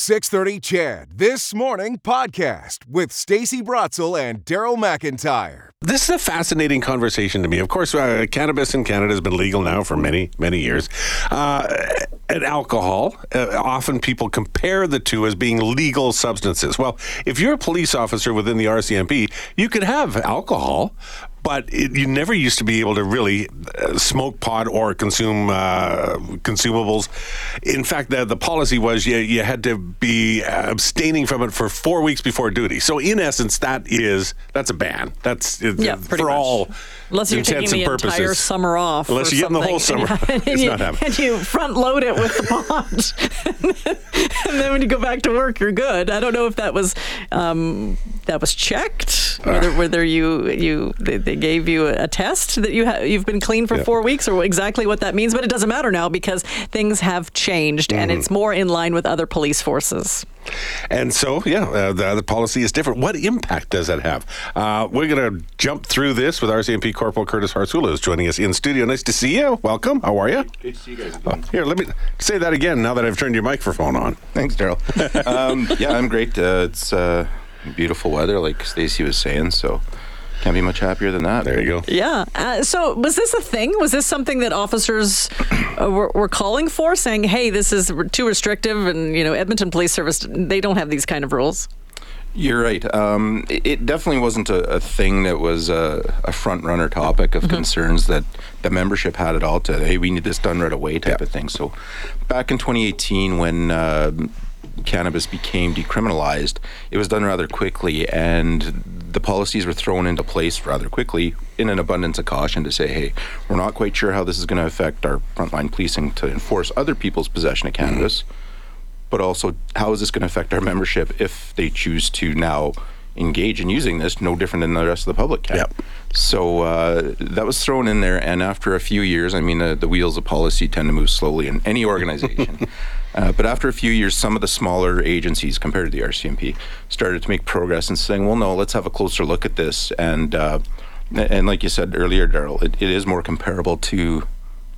630 CHED This Morning podcast with Stacey Brotzel and Daryl McIntyre. This is a fascinating conversation to me. Of course, uh, cannabis in Canada has been legal now for many, many years. Uh, and alcohol, uh, often people compare the two as being legal substances. Well, if you're a police officer within the RCMP, you could have alcohol, but it, you never used to be able to really uh, smoke pot or consume uh, consumables. In fact, the, the policy was you, you had to be abstaining from it for four weeks before duty. So, in essence, that is that's a ban. That's yeah, for much. all unless you're taking the purposes. entire summer off. Unless you're getting the whole summer, and, it's you, not happening. and you front load it with the pot, and then when you go back to work, you're good. I don't know if that was um, that was checked, whether, whether you you they, they gave you a test that you ha- you've been clean for Yeah. four weeks, or exactly what that means. But it doesn't matter now because things have changed, and Mm-hmm. it's more in line with other police forces. And so, yeah, uh, the, the policy is different. What impact does that have? Uh, we're going to jump through this with RCMP Corporal Curtis Harsulla, is joining us in studio. Nice to see you. Welcome. How are you? Good to see you guys Oh, here, let me say that again now that I've turned your microphone on. Thanks, Daryl. um, yeah, I'm great. Uh, it's uh, beautiful weather, like Stacey was saying, so can't be much happier than that. There you go. Yeah. Uh, so was this a thing? Was this something that officers uh, were, were calling for, saying, "Hey, this is too restrictive," and you know, Edmonton Police Service they don't have these kind of rules. You're right. Um, it, it definitely wasn't a, a thing that was a, a front runner topic of concerns that the membership had at all to, hey, we need this done right away type of thing. So back in 2018, when uh, cannabis became decriminalized, it was done rather quickly, and the policies were thrown into place rather quickly in an abundance of caution to say, hey, we're not quite sure how this is going to affect our frontline policing to enforce other people's possession of cannabis mm-hmm. but also how is this going to affect our membership if they choose to now engage in using this no different than the rest of the public can. Yep. So uh, that was thrown in there, and after a few years, I mean, uh, the wheels of policy tend to move slowly in any organization. uh, but after a few years, some of the smaller agencies, compared to the RCMP, started to make progress and saying, "Well, no, let's have a closer look at this." And uh, and like you said earlier, Daryl, it, it is more comparable to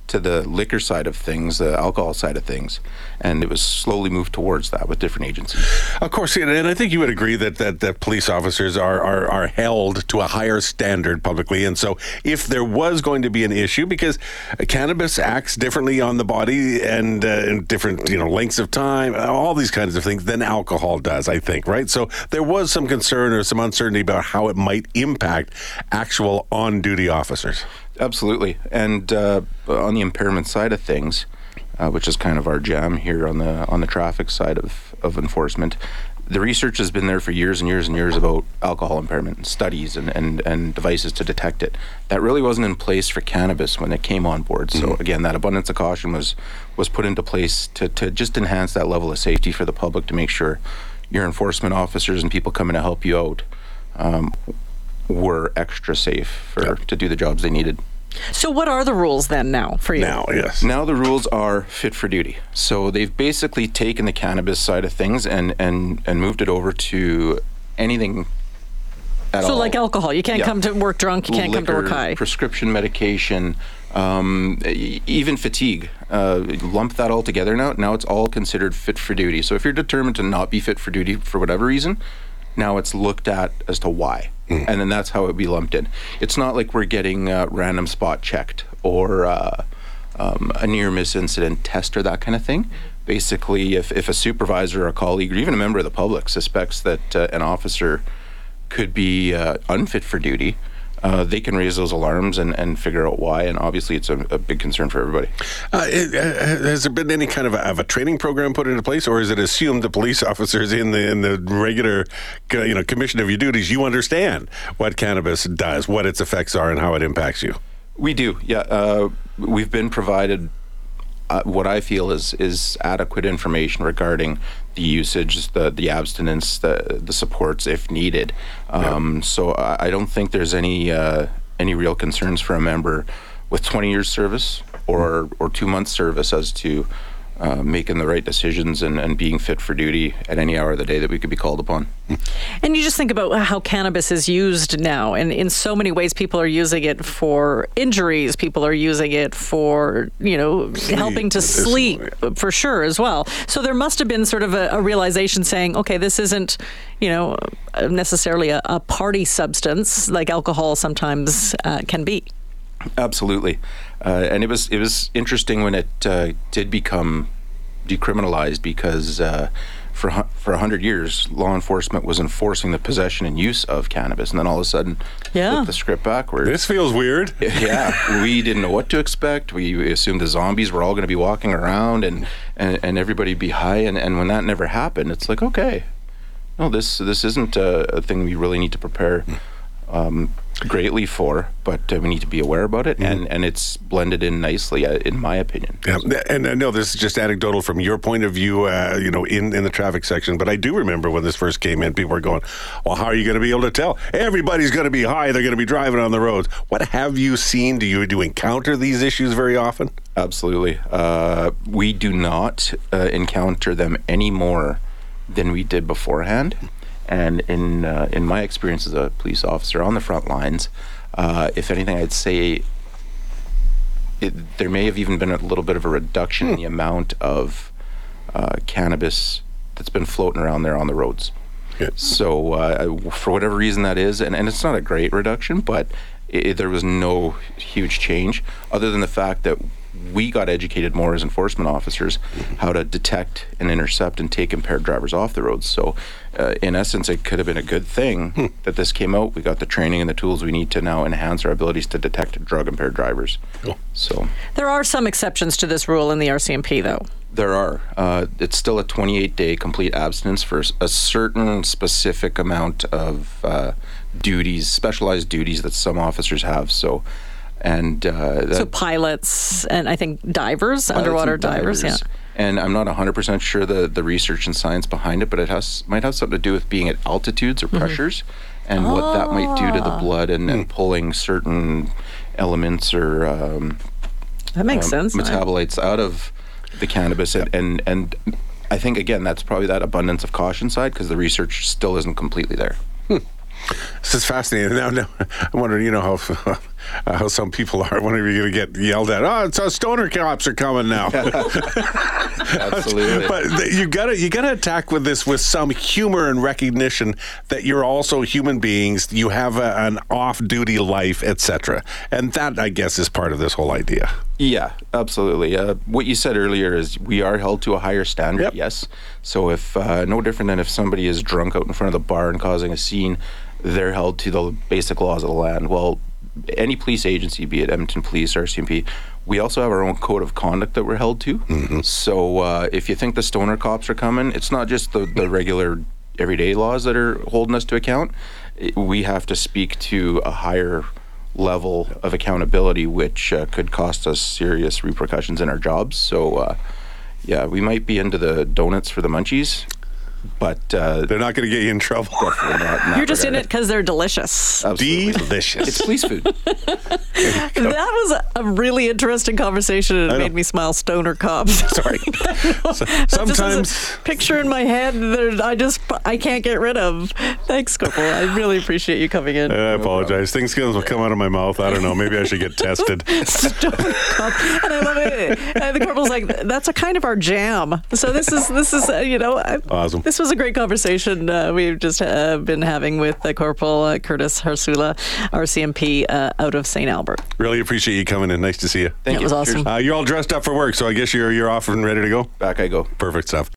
to the liquor side of things, the alcohol side of things, and it was slowly moved towards that with different agencies. Of course, and I think you would agree that, that, that police officers are, are, are held to a higher standard publicly. And so, if there was going to be an issue, because cannabis acts differently on the body and uh, in different you know lengths of time, all these kinds of things than alcohol does, I think, right? So there was some concern or some uncertainty about how it might impact actual on-duty officers. Absolutely, and uh, on the impairment side of things, uh, which is kind of our jam here on the on the traffic side of, of enforcement. The research has been there for years and years and years about alcohol impairment and studies and, and, and devices to detect it. That really wasn't in place for cannabis when it came on board. So again, that abundance of caution was was put into place to, to just enhance that level of safety for the public to make sure your enforcement officers and people coming to help you out um, were extra safe for to do the jobs they needed. So what are the rules then now for you? Now, yes. Now the rules are fit for duty. So they've basically taken the cannabis side of things and and and moved it over to anything at So all. like alcohol, you can't Yeah. come to work drunk, you can't come to work high. Prescription medication, um, even fatigue. Uh, lump that all together now. Now it's all considered fit for duty. So if you're determined to not be fit for duty for whatever reason, now it's looked at as to why. And then that's how it would be lumped in. It's not like we're getting uh, random spot checked or uh, um, a near miss incident test or that kind of thing. Basically, if, if a supervisor or a colleague or even a member of the public suspects that uh, an officer could be uh, unfit for duty, uh, they can raise those alarms and, and figure out why. And obviously, it's a, a big concern for everybody. Uh, it- uh, has there been any kind of a, of a training program put into place, or is it assumed the police officers in the in the regular, uh, you know, commission of your duties, you understand what cannabis does, what its effects are, and how it impacts you? We do, yeah. Uh, we've been provided uh, what I feel is is adequate information regarding the usage, the the abstinence, the the supports if needed. Um, So I, I don't think there's any uh, any real concerns for a member with 20 years service or or two months service as to uh, making the right decisions and, and being fit for duty at any hour of the day that we could be called upon. And you just think about how cannabis is used now, and in so many ways, people are using it for injuries. People are using it for, you know, helping to sleep for sure as well. So there must have been sort of a, a realization saying, okay, this isn't, you know, necessarily a, a party substance like alcohol sometimes uh, can be. Absolutely, uh, and it was it was interesting when it uh, did become decriminalized because uh, for hu- for hundred years law enforcement was enforcing the possession and use of cannabis, and then all of a sudden, Yeah. flip the script backwards. This feels weird. yeah, we didn't know what to expect. We assumed the zombies were all going to be walking around and, and, and everybody be high. And, and when that never happened, it's like, okay, no, this this isn't a, a thing we really need to prepare um, greatly for, but uh, we need to be aware about it. And, and it's blended in nicely, uh, in my opinion. Yeah, and I know this is just anecdotal from your point of view, uh, you know, in, in the traffic section, but I do remember when this first came in, people were going, well, how are you going to be able to tell? Everybody's going to be high. They're going to be driving on the roads. What have you seen? Do you, do you encounter these issues very often? Absolutely. Uh, we do not uh, encounter them any more than we did beforehand. And in uh, in my experience as a police officer on the front lines, uh, if anything, I'd say it, there may have even been a little bit of a reduction in the amount of uh, cannabis that's been floating around there on the roads. Yeah. So, uh, for whatever reason that is, and, and it's not a great reduction, but i there was no huge change other than the fact that we got educated more as enforcement officers how to detect and intercept and take impaired drivers off the roads. So, uh, in essence, it could have been a good thing that this came out. We got the training and the tools we need to now enhance our abilities to detect drug impaired drivers. Cool. So, There are some exceptions to this rule in the RCMP, though. there are. Uh, it's still a 28 day complete abstinence for a certain specific amount of uh, duties, specialized duties that some officers have. So, and uh, that, So pilots and I think divers, underwater and divers, yeah. And I'm not 100% sure the, the research and science behind it, but it has might have something to do with being at altitudes Mm-hmm. or pressures and what that might do to Ah. the blood and, and pulling certain elements or um, That makes um, sense. metabolites out of the cannabis and, and and I think again that's probably that abundance of caution side because the research still isn't completely there. This is fascinating. Now, now I'm wondering, you know, how how some people are. When are you going to get yelled at? Oh, it's uh, stoner cops are coming now. Absolutely. but th- you got to you got to attack with this with some humor and recognition that you're also human beings. You have a, an off-duty life, etc. And that, I guess, is part of this whole idea. Yeah, absolutely. Uh, what you said earlier is we are held to a higher standard. Yep. Yes. So if uh, no different than if somebody is drunk out in front of the bar and causing a scene, they're held to the basic laws of the land. Well, any police agency, be it Edmonton Police or RCMP, we also have our own code of conduct that we're held to. So uh, if you think the stoner cops are coming, it's not just the, the regular everyday laws that are holding us to account. It- we have to speak to a higher level of accountability, which uh, could cost us serious repercussions in our jobs. So, uh, yeah, we might be into the donuts for the munchies, but uh, They're not going to get you in trouble. definitely not. You're just in it because they're delicious. Absolutely. Delicious. It's police food. That was a really interesting conversation and it made me smile. Stoner cops. Sorry. That just a Sometimes. picture in my head that I just I can't get rid of. Thanks, Corporal. I really appreciate you coming in. I apologize. Things will come out of my mouth. I don't know. Maybe I should get tested. Stoner cop, and I love it. And the corporal's like, "That's a kind of our jam." So this is this is uh, you know I, Awesome. This was a great conversation uh, we've just uh, been having with uh, Corporal uh, Curtis Harsulla, RCMP uh, out of St. Albert. Really appreciate you coming in. Nice to see you. Thank That you. was awesome. Uh, you're all dressed up for work, so I guess you're you're off and ready to go. Back I go. Perfect stuff.